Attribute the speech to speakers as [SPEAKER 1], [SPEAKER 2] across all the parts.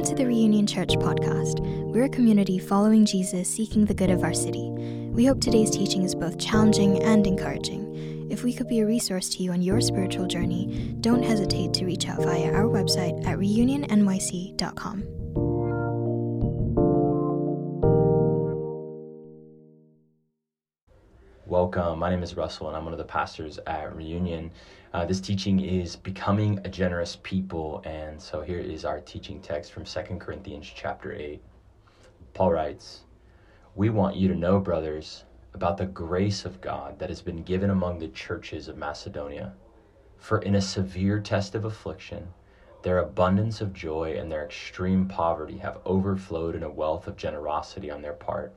[SPEAKER 1] Welcome to the Reunion Church podcast. We're a community following Jesus, seeking the good of our city. We hope today's teaching is both challenging and encouraging. If we could be a resource to you on your spiritual journey, don't hesitate to reach out via our website at reunionnyc.com.
[SPEAKER 2] Welcome. My name is Russell, and I'm one of the pastors at Reunion. Uh, this teaching is becoming a generous people, and so here is our teaching text from 2 Corinthians chapter 8. Paul writes, We want you to know, brothers, about the grace of God that has been given among the churches of Macedonia. For in a severe test of affliction, their abundance of joy and their extreme poverty have overflowed in a wealth of generosity on their part.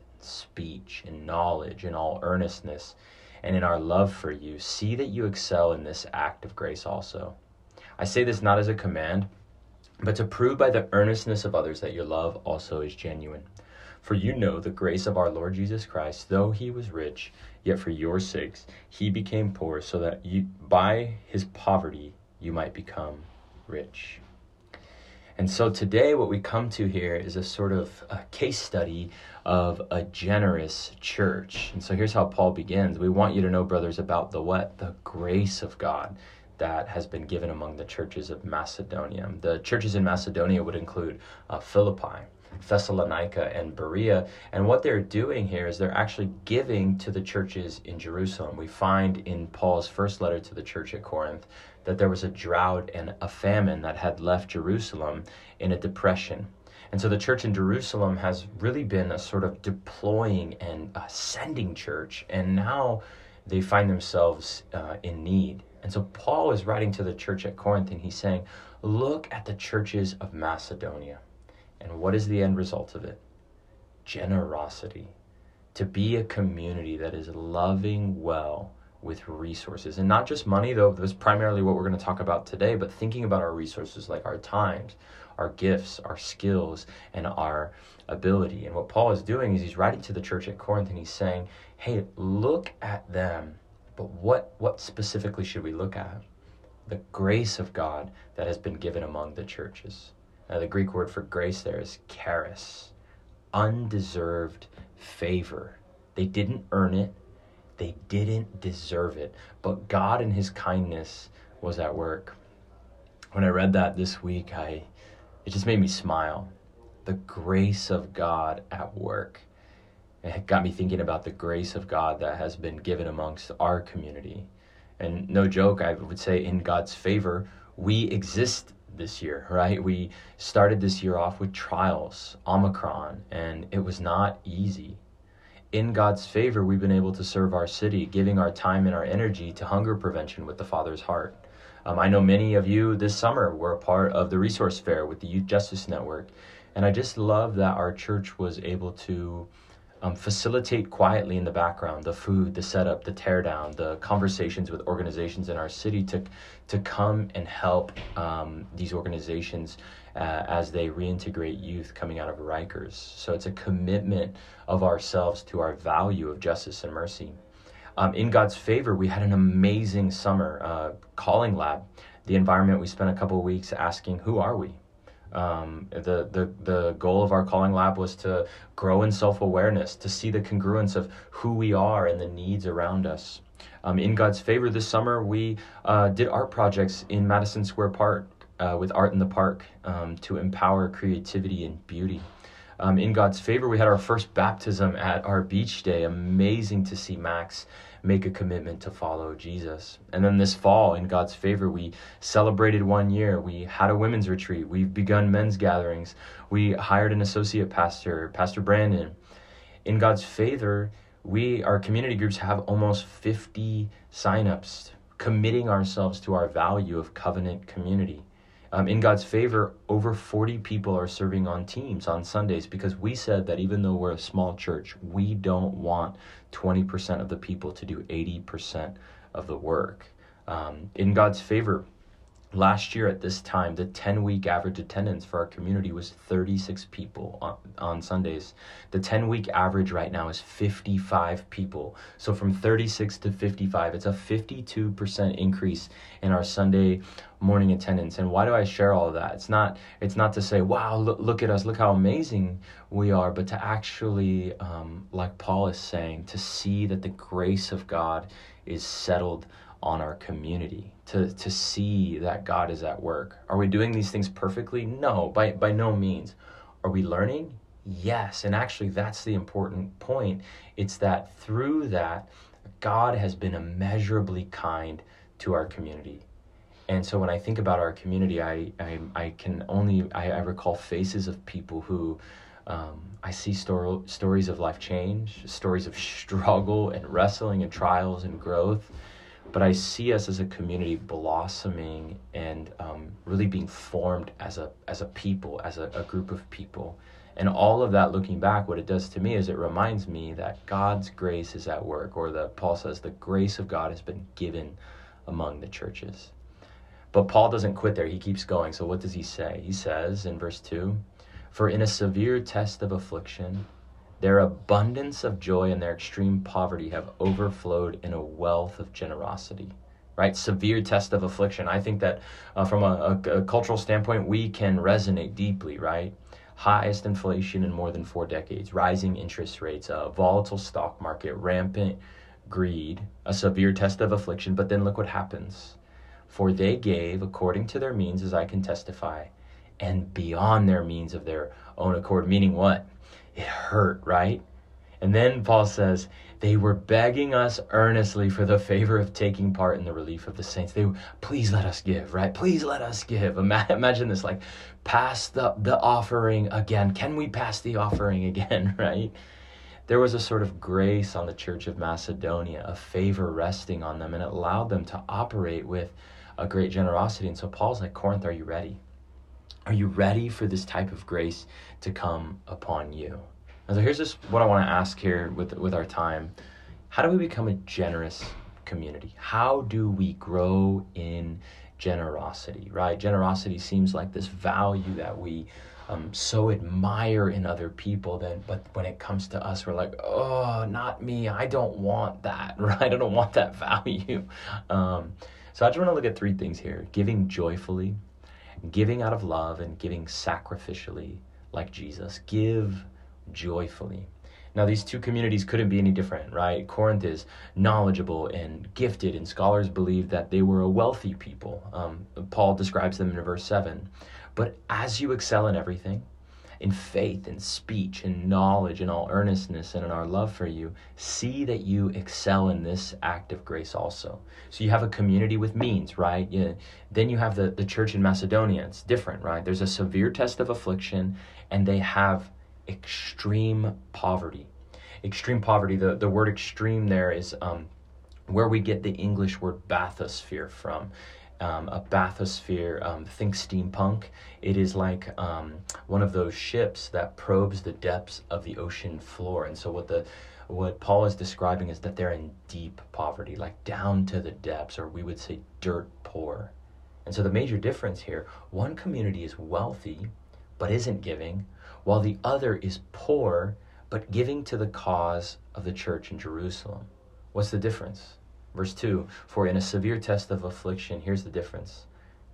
[SPEAKER 2] speech, and knowledge, and all earnestness, and in our love for you, see that you excel in this act of grace also. I say this not as a command, but to prove by the earnestness of others that your love also is genuine. For you know the grace of our Lord Jesus Christ, though he was rich, yet for your sakes he became poor, so that you, by his poverty you might become rich. And so today, what we come to here is a sort of a case study of a generous church. And so here's how Paul begins. We want you to know, brothers, about the what? The grace of God that has been given among the churches of Macedonia. The churches in Macedonia would include uh, Philippi, Thessalonica, and Berea. And what they're doing here is they're actually giving to the churches in Jerusalem. We find in Paul's first letter to the church at Corinth that there was a drought and a famine that had left Jerusalem in a depression. And so the church in Jerusalem has really been a sort of deploying and sending church. And now they find themselves uh, in need. And so Paul is writing to the church at Corinth and he's saying, Look at the churches of Macedonia. And what is the end result of it? Generosity. To be a community that is loving well with resources. And not just money though that's primarily what we're going to talk about today but thinking about our resources like our times our gifts our skills and our ability. And what paul is doing is he's writing to the church at corinth and he's saying hey look at them. But what what specifically should we look at? The grace of god that has been given among the churches. Now the greek word for grace there is charis undeserved favor. They didn't earn it they didn't deserve it, but God in his kindness was at work. When I read that this week, I it just made me smile. The grace of God at work. It got me thinking about the grace of God that has been given amongst our community. And no joke, I would say in God's favor, we exist this year, right? We started this year off with trials, Omicron, and it was not easy in God's favor, we've been able to serve our city, giving our time and our energy to hunger prevention with the Father's heart. Um, I know many of you this summer were a part of the resource fair with the Youth Justice Network, and I just love that our church was able to um, facilitate quietly in the background the food, the setup, the teardown, the conversations with organizations in our city to to come and help um, these organizations uh, as they reintegrate youth coming out of Rikers. So it's a commitment of ourselves to our value of justice and mercy. Um, in God's favor, we had an amazing summer uh, calling lab. The environment we spent a couple weeks asking, "Who are we?" Um, the, the, the goal of our calling lab was to grow in self awareness, to see the congruence of who we are and the needs around us. Um, in God's favor, this summer we uh, did art projects in Madison Square Park uh, with Art in the Park um, to empower creativity and beauty. Um, in God's favor, we had our first baptism at our beach day. Amazing to see Max make a commitment to follow Jesus. And then this fall, in God's favor, we celebrated one year. We had a women's retreat. We've begun men's gatherings. We hired an associate pastor, Pastor Brandon. In God's favor, we, our community groups, have almost 50 signups, committing ourselves to our value of covenant community. Um, in God's favor, over 40 people are serving on teams on Sundays because we said that even though we're a small church, we don't want 20% of the people to do 80% of the work. Um, in God's favor, last year at this time the 10 week average attendance for our community was 36 people on, on sundays. The 10 week average right now is 55 people. So from 36 to 55 it's a 52% increase in our sunday morning attendance. And why do i share all of that? It's not it's not to say wow look, look at us look how amazing we are but to actually um, like paul is saying to see that the grace of god is settled on our community to, to see that God is at work. Are we doing these things perfectly? No, by, by no means. Are we learning? Yes. And actually, that's the important point. It's that through that, God has been immeasurably kind to our community. And so when I think about our community, I, I, I can only, I, I recall faces of people who um, I see stor- stories of life change, stories of struggle and wrestling and trials and growth but I see us as a community blossoming and um, really being formed as a as a people, as a, a group of people. And all of that looking back, what it does to me is it reminds me that God's grace is at work, or that Paul says the grace of God has been given among the churches. But Paul doesn't quit there. He keeps going. So what does he say? He says in verse 2 For in a severe test of affliction, their abundance of joy and their extreme poverty have overflowed in a wealth of generosity. Right? Severe test of affliction. I think that uh, from a, a, a cultural standpoint, we can resonate deeply, right? Highest inflation in more than four decades, rising interest rates, a volatile stock market, rampant greed, a severe test of affliction. But then look what happens. For they gave according to their means, as I can testify, and beyond their means of their own accord. Meaning what? It hurt, right? And then Paul says, they were begging us earnestly for the favor of taking part in the relief of the saints. They were, please let us give, right? Please let us give. Imagine this like pass the, the offering again. Can we pass the offering again, right? There was a sort of grace on the church of Macedonia, a favor resting on them, and it allowed them to operate with a great generosity. And so Paul's like, Corinth, are you ready? Are you ready for this type of grace to come upon you? And so here's just what I want to ask here with with our time. How do we become a generous community? How do we grow in generosity, right? Generosity seems like this value that we um, so admire in other people that but when it comes to us we're like oh not me i don't want that right i don't want that value um, so i just want to look at three things here giving joyfully giving out of love and giving sacrificially like Jesus. Give joyfully. Now, these two communities couldn't be any different, right? Corinth is knowledgeable and gifted, and scholars believe that they were a wealthy people. Um, Paul describes them in verse 7. But as you excel in everything, in faith and speech and knowledge and all earnestness and in our love for you, see that you excel in this act of grace also. So you have a community with means, right? Yeah. Then you have the, the church in Macedonia. It's different, right? There's a severe test of affliction, and they have extreme poverty. Extreme poverty, the, the word extreme there is um, where we get the English word bathysphere from um, a bathysphere, um, think steampunk. It is like um, one of those ships that probes the depths of the ocean floor. And so what the what Paul is describing is that they're in deep poverty, like down to the depths, or we would say dirt poor. And so the major difference here, one community is wealthy but isn't giving, while the other is poor but giving to the cause of the church in Jerusalem. What's the difference? Verse 2 For in a severe test of affliction, here's the difference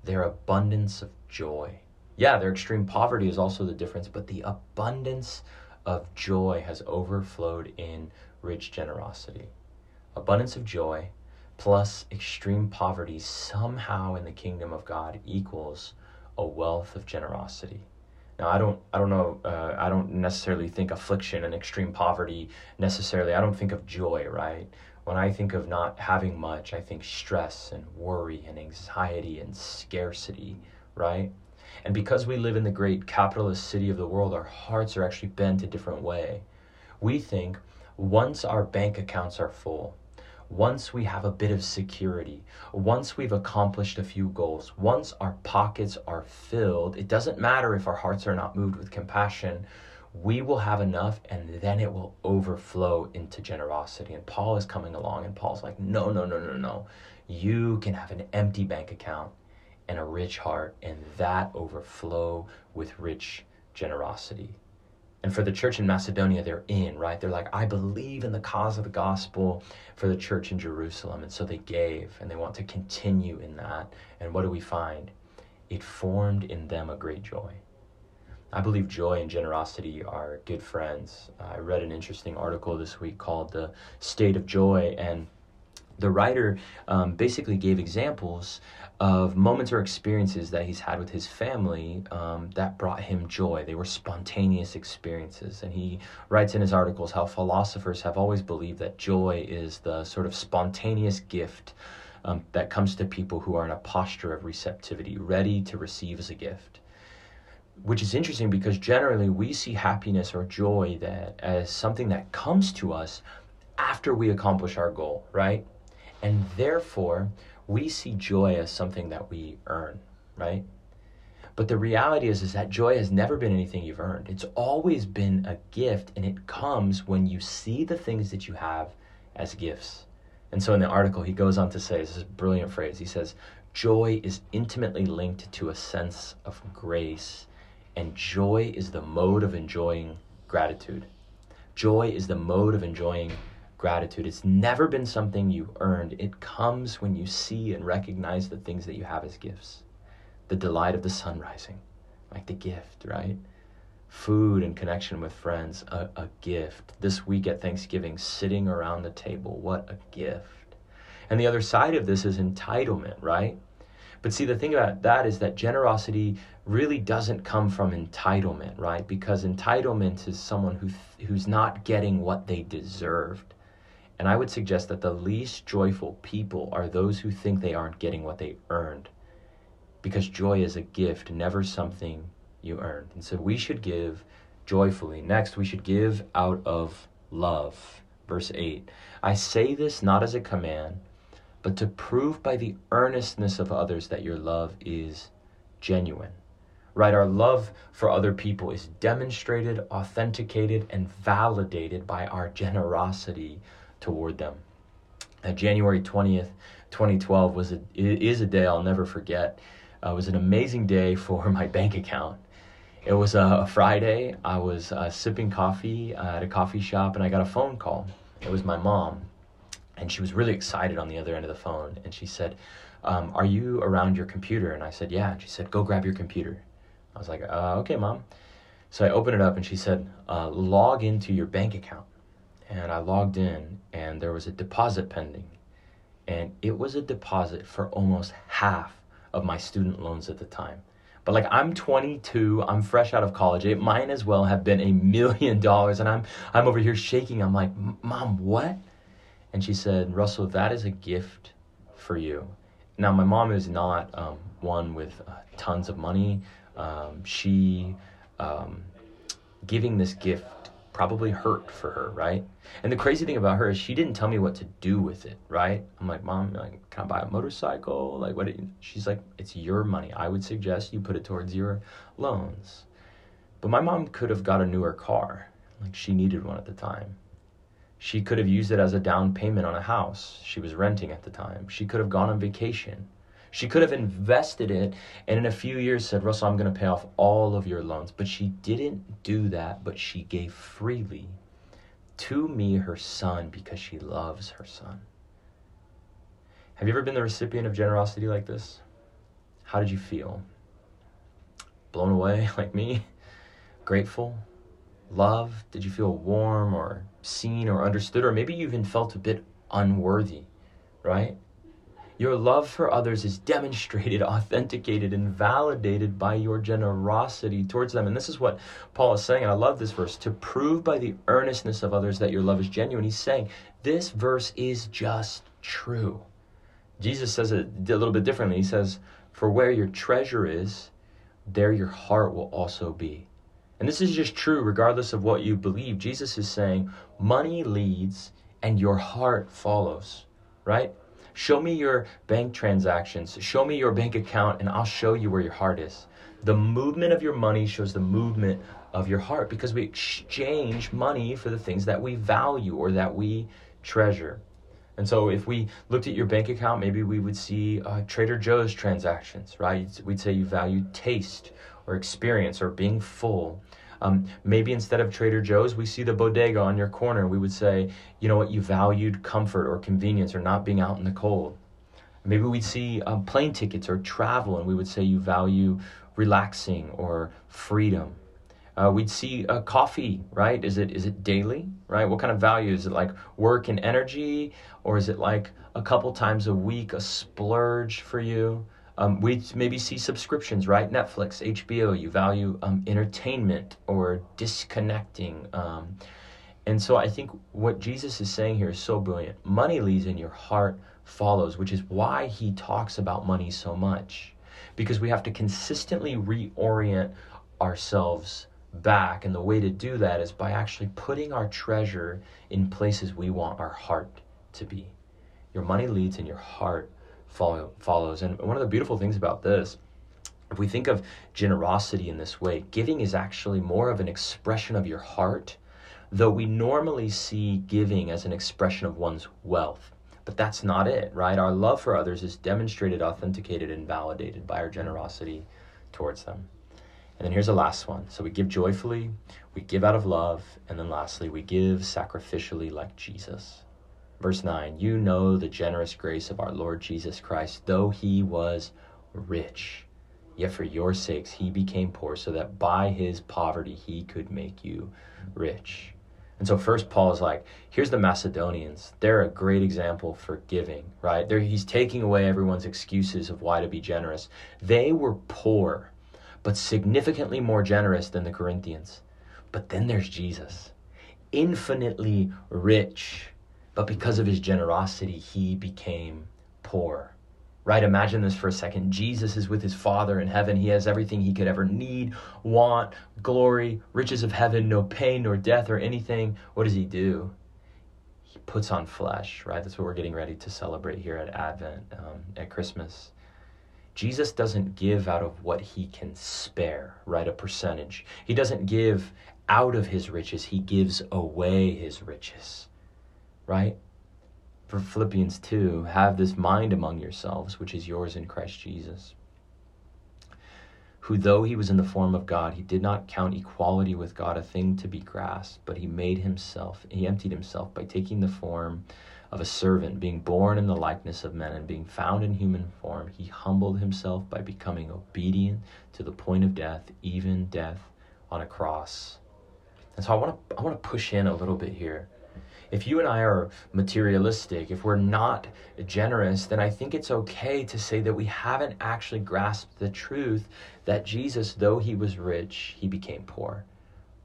[SPEAKER 2] their abundance of joy. Yeah, their extreme poverty is also the difference, but the abundance of joy has overflowed in rich generosity. Abundance of joy plus extreme poverty somehow in the kingdom of God equals a wealth of generosity. Now, I don't, I don't know, uh, I don't necessarily think affliction and extreme poverty necessarily. I don't think of joy, right? When I think of not having much, I think stress and worry and anxiety and scarcity, right? And because we live in the great capitalist city of the world, our hearts are actually bent a different way. We think once our bank accounts are full, once we have a bit of security, once we've accomplished a few goals, once our pockets are filled, it doesn't matter if our hearts are not moved with compassion, we will have enough and then it will overflow into generosity. And Paul is coming along and Paul's like, no, no, no, no, no. You can have an empty bank account and a rich heart, and that overflow with rich generosity. And for the church in Macedonia, they're in, right? They're like, I believe in the cause of the gospel for the church in Jerusalem. And so they gave and they want to continue in that. And what do we find? It formed in them a great joy. I believe joy and generosity are good friends. I read an interesting article this week called The State of Joy, and the writer um, basically gave examples of moments or experiences that he's had with his family um, that brought him joy. They were spontaneous experiences. And he writes in his articles how philosophers have always believed that joy is the sort of spontaneous gift um, that comes to people who are in a posture of receptivity, ready to receive as a gift. Which is interesting because generally we see happiness or joy that as something that comes to us after we accomplish our goal, right? And therefore, we see joy as something that we earn, right? But the reality is, is that joy has never been anything you've earned. It's always been a gift, and it comes when you see the things that you have as gifts. And so in the article, he goes on to say, this is a brilliant phrase. He says, Joy is intimately linked to a sense of grace, and joy is the mode of enjoying gratitude. Joy is the mode of enjoying gratitude. It's never been something you earned. It comes when you see and recognize the things that you have as gifts. The delight of the sun rising, like the gift, right? Food and connection with friends, a, a gift. This week at Thanksgiving, sitting around the table, what a gift. And the other side of this is entitlement, right? But see, the thing about that is that generosity really doesn't come from entitlement, right? Because entitlement is someone who who's not getting what they deserved. And I would suggest that the least joyful people are those who think they aren't getting what they earned. Because joy is a gift, never something you earned. And so we should give joyfully. Next, we should give out of love. Verse 8 I say this not as a command, but to prove by the earnestness of others that your love is genuine. Right? Our love for other people is demonstrated, authenticated, and validated by our generosity toward them. Uh, January 20th, 2012 was a, is a day I'll never forget. Uh, it was an amazing day for my bank account. It was a Friday. I was uh, sipping coffee uh, at a coffee shop and I got a phone call. It was my mom. And she was really excited on the other end of the phone. And she said, um, Are you around your computer? And I said, Yeah. And she said, Go grab your computer. I was like, uh, Okay, mom. So I opened it up and she said, uh, Log into your bank account and I logged in and there was a deposit pending. And it was a deposit for almost half of my student loans at the time. But like I'm 22, I'm fresh out of college. It might as well have been a million dollars and I'm I'm over here shaking. I'm like, "Mom, what?" And she said, "Russell, that is a gift for you." Now, my mom is not um, one with uh, tons of money. Um, she um, giving this gift probably hurt for her, right? And the crazy thing about her is she didn't tell me what to do with it, right? I'm like, Mom, like, can I buy a motorcycle? Like, what? She's like, it's your money. I would suggest you put it towards your loans. But my mom could have got a newer car. Like, she needed one at the time. She could have used it as a down payment on a house she was renting at the time. She could have gone on vacation. She could have invested it and in a few years said, Russell, I'm going to pay off all of your loans. But she didn't do that, but she gave freely to me, her son, because she loves her son. Have you ever been the recipient of generosity like this? How did you feel? Blown away like me? Grateful? Love? Did you feel warm or seen or understood? Or maybe you even felt a bit unworthy, right? Your love for others is demonstrated, authenticated, and validated by your generosity towards them. And this is what Paul is saying, and I love this verse to prove by the earnestness of others that your love is genuine. He's saying this verse is just true. Jesus says it a little bit differently. He says, For where your treasure is, there your heart will also be. And this is just true regardless of what you believe. Jesus is saying, money leads and your heart follows right? Show me your bank transactions. Show me your bank account, and I'll show you where your heart is. The movement of your money shows the movement of your heart because we exchange money for the things that we value or that we treasure. And so, if we looked at your bank account, maybe we would see uh, Trader Joe's transactions, right? We'd say you value taste or experience or being full. Um, maybe instead of Trader Joe's, we see the bodega on your corner. We would say, you know what, you valued comfort or convenience or not being out in the cold. Maybe we'd see um, plane tickets or travel, and we would say you value relaxing or freedom. Uh, we'd see a coffee, right? Is it is it daily, right? What kind of value is it? Like work and energy, or is it like a couple times a week, a splurge for you? Um, we maybe see subscriptions, right? Netflix, HBO. You value um, entertainment or disconnecting. Um, and so I think what Jesus is saying here is so brilliant. Money leads and your heart follows, which is why he talks about money so much. Because we have to consistently reorient ourselves back. And the way to do that is by actually putting our treasure in places we want our heart to be. Your money leads and your heart follow, follows. And one of the beautiful things about this, if we think of generosity in this way, giving is actually more of an expression of your heart, though we normally see giving as an expression of one's wealth. But that's not it, right? Our love for others is demonstrated, authenticated, and validated by our generosity towards them. And then here's the last one. So we give joyfully, we give out of love, and then lastly, we give sacrificially like Jesus. Verse 9 You know the generous grace of our Lord Jesus Christ, though he was rich. Yet for your sakes he became poor, so that by his poverty he could make you rich. And so first Paul is like, here's the Macedonians. They're a great example for giving, right? They're, he's taking away everyone's excuses of why to be generous. They were poor but significantly more generous than the Corinthians. But then there's Jesus, infinitely rich, but because of his generosity, he became poor. Right? Imagine this for a second. Jesus is with his Father in heaven. He has everything he could ever need, want, glory, riches of heaven, no pain nor death or anything. What does he do? He puts on flesh, right? That's what we're getting ready to celebrate here at Advent, um, at Christmas. Jesus doesn't give out of what he can spare, right? A percentage. He doesn't give out of his riches, he gives away his riches, right? For Philippians 2, have this mind among yourselves, which is yours in Christ Jesus, who, though he was in the form of God, he did not count equality with God a thing to be grasped, but he made himself, he emptied himself by taking the form of a servant, being born in the likeness of men and being found in human form, he humbled himself by becoming obedient to the point of death, even death on a cross. And so I want to I want to push in a little bit here. If you and I are materialistic, if we're not generous, then I think it's okay to say that we haven't actually grasped the truth that Jesus, though he was rich, he became poor.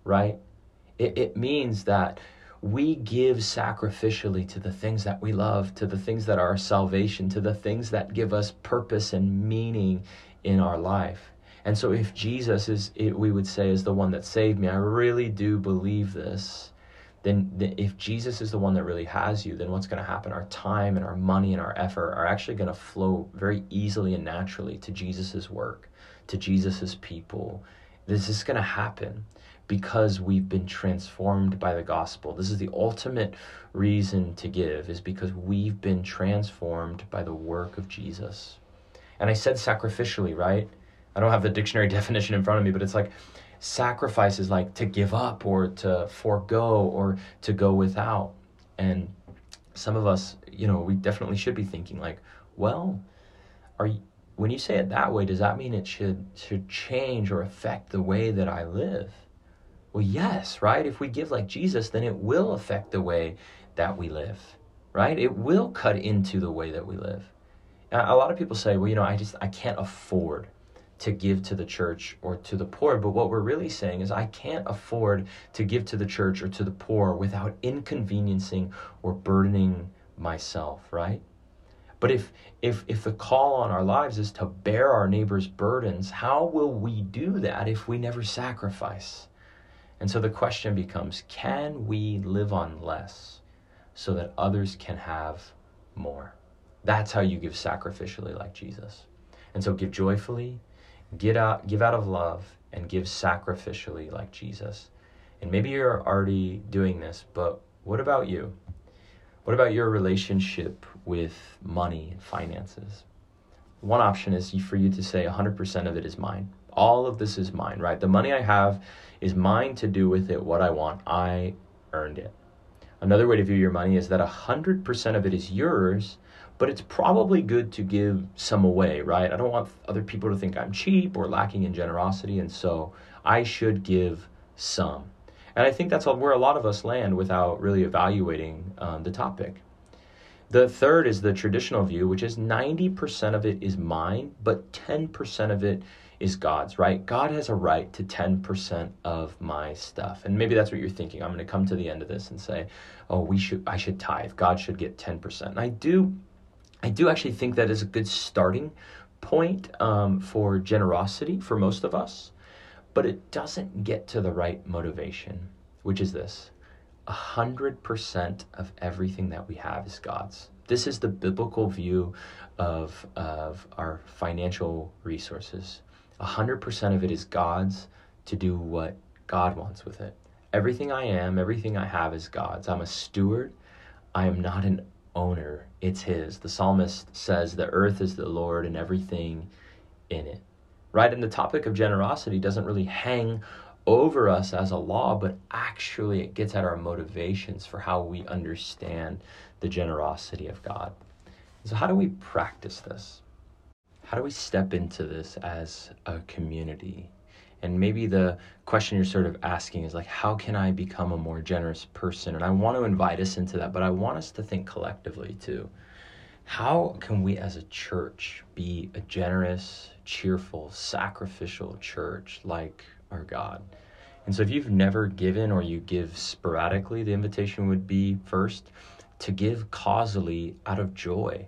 [SPEAKER 2] Right? It, it means that we give sacrificially to the things that we love, to the things that are our salvation, to the things that give us purpose and meaning in our life. And so, if Jesus is, we would say, is the one that saved me, I really do believe this. Then, if Jesus is the one that really has you, then what's going to happen? Our time and our money and our effort are actually going to flow very easily and naturally to Jesus's work, to Jesus's people. This is going to happen because we've been transformed by the gospel. This is the ultimate reason to give, is because we've been transformed by the work of Jesus. And I said sacrificially, right? I don't have the dictionary definition in front of me, but it's like sacrifice is like to give up or to forego or to go without. And some of us, you know, we definitely should be thinking like, well, are you, when you say it that way, does that mean it should should change or affect the way that I live? Well, yes, right? If we give like Jesus, then it will affect the way that we live, right? It will cut into the way that we live. A lot of people say, well, you know, I just I can't afford to give to the church or to the poor. But what we're really saying is, I can't afford to give to the church or to the poor without inconveniencing or burdening myself, right? But if if if the call on our lives is to bear our neighbor's burdens, how will we do that if we never sacrifice? And so the question becomes can we live on less so that others can have more. That's how you give sacrificially like Jesus. And so give joyfully, get out, give out of love, and give sacrificially like Jesus. And maybe you're already doing this, but what about you? What about your relationship with money and finances? One option is for you to say 100% of it is mine. All of this is mine, right? The money I have is mine to do with it what I want. I earned it. Another way to view your money is that 100% of it is yours, but it's probably good to give some away, right? I don't want other people to think I'm cheap or lacking in generosity, and so I should give some. And I think that's where a lot of us land without really evaluating um, the topic. The third is the traditional view, which is 90% of it is mine, but 10% of it is God's, right? God has a right to 10% of my stuff. And maybe that's what you're thinking. I'm going to come to the end of this and say, "Oh, we should I should tithe. God should get 10%." And I do I do actually think that is a good starting point um, for generosity for most of us, but it doesn't get to the right motivation, which is this. 100% of everything that we have is God's. This is the biblical view of, of our financial resources. 100% of it is God's to do what God wants with it. Everything I am, everything I have is God's. I'm a steward. I am not an owner, it's His. The psalmist says, The earth is the Lord and everything in it. Right? And the topic of generosity doesn't really hang over us as a law, but actually it gets at our motivations for how we understand the generosity of God. So, how do we practice this? how do we step into this as a community? And maybe the question you're sort of asking is like, how can I become a more generous person? And I want to invite us into that, but I want us to think collectively too. How can we as a church be a generous, cheerful, sacrificial church like our God? And so if you've never given or you give sporadically, the invitation would be first to give causally out of joy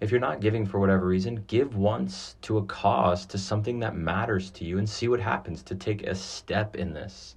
[SPEAKER 2] if you're not giving for whatever reason, give once to a cause, to something that matters to you, and see what happens to take a step in this.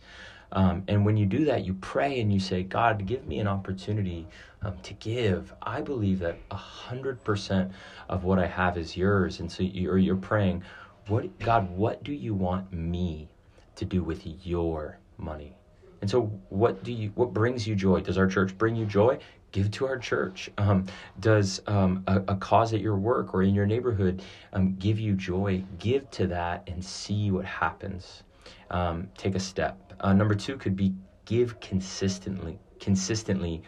[SPEAKER 2] Um, and when you do that, you pray and you say, God, give me an opportunity um, to give. I believe that 100% of what I have is yours. And so you, or you're praying, what, God, what do you want me to do with your money? And so, what do you? What brings you joy? Does our church bring you joy? give to our church? Um, does um, a, a, cause at your work or in your neighborhood um, give you joy? Give to that and see what happens. Um, take a step. Uh, number two could be give consistently, consistently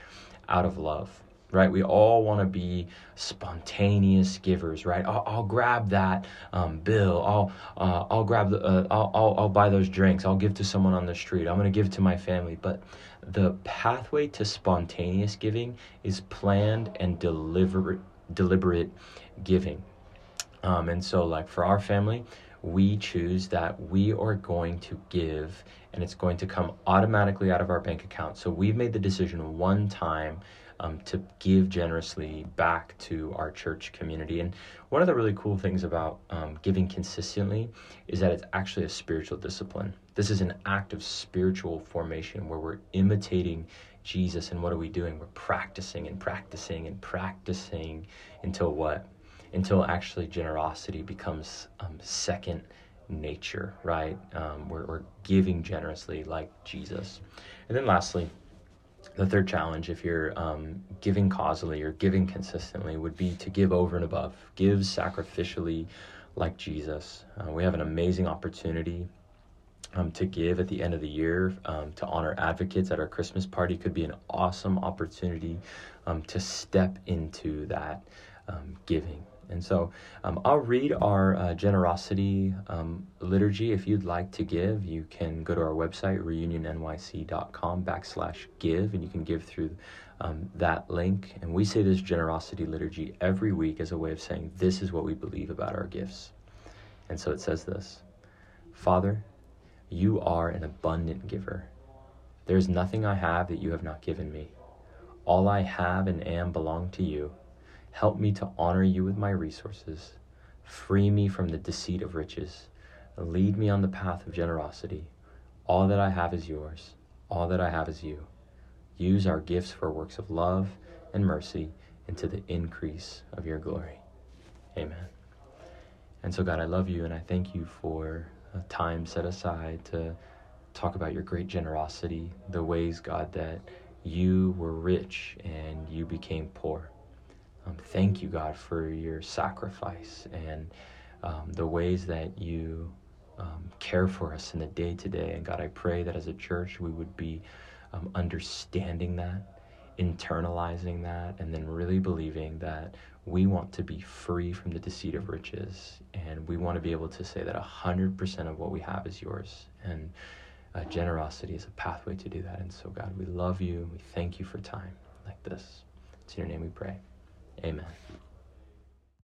[SPEAKER 2] out of love right? We all want to be spontaneous givers, right? I'll, I'll grab that um, bill. I'll uh, I'll grab the uh, I'll, I'll I'll buy those drinks. I'll give to someone on the street. I'm going to give to my family. But the pathway to spontaneous giving is planned and deliberate deliberate giving. Um, and so, like for our family, we choose that we are going to give and it's going to come automatically out of our bank account. So we've made the decision one time um, to give generously back to our church community. And one of the really cool things about um, giving consistently is that it's actually a spiritual discipline. This is an act of spiritual formation where we're imitating Jesus. And what are we doing? We're practicing and practicing and practicing until what? Until actually generosity becomes um, second nature, right? Um, we're, we're giving generously like Jesus. And then lastly, the third challenge, if you're um, giving causally or giving consistently, would be to give over and above, give sacrificially like Jesus. Uh, we have an amazing opportunity um, to give at the end of the year um, to honor advocates at our Christmas party. Could be an awesome opportunity um, to step into that um, giving. And so um, I'll read our uh, generosity um, liturgy. If you'd like to give, you can go to our website, reunionnyc.com backslash give, and you can give through um, that link. And we say this generosity liturgy every week as a way of saying this is what we believe about our gifts. And so it says this Father, you are an abundant giver. There is nothing I have that you have not given me. All I have and am belong to you Help me to honor you with my resources. Free me from the deceit of riches. Lead me on the path of generosity. All that I have is yours. All that I have is you. Use our gifts for works of love and mercy into the increase of your glory. Amen. And so, God, I love you and I thank you for a time set aside to talk about your great generosity, the ways, God, that you were rich and you became poor. Um, thank you, God, for your sacrifice and um, the ways that you um, care for us in the day to day. And God, I pray that as a church we would be um, understanding that, internalizing that, and then really believing that we want to be free from the deceit of riches. And we want to be able to say that 100% of what we have is yours. And uh, generosity is a pathway to do that. And so, God, we love you. We thank you for time like this. It's in your name we pray. Amen.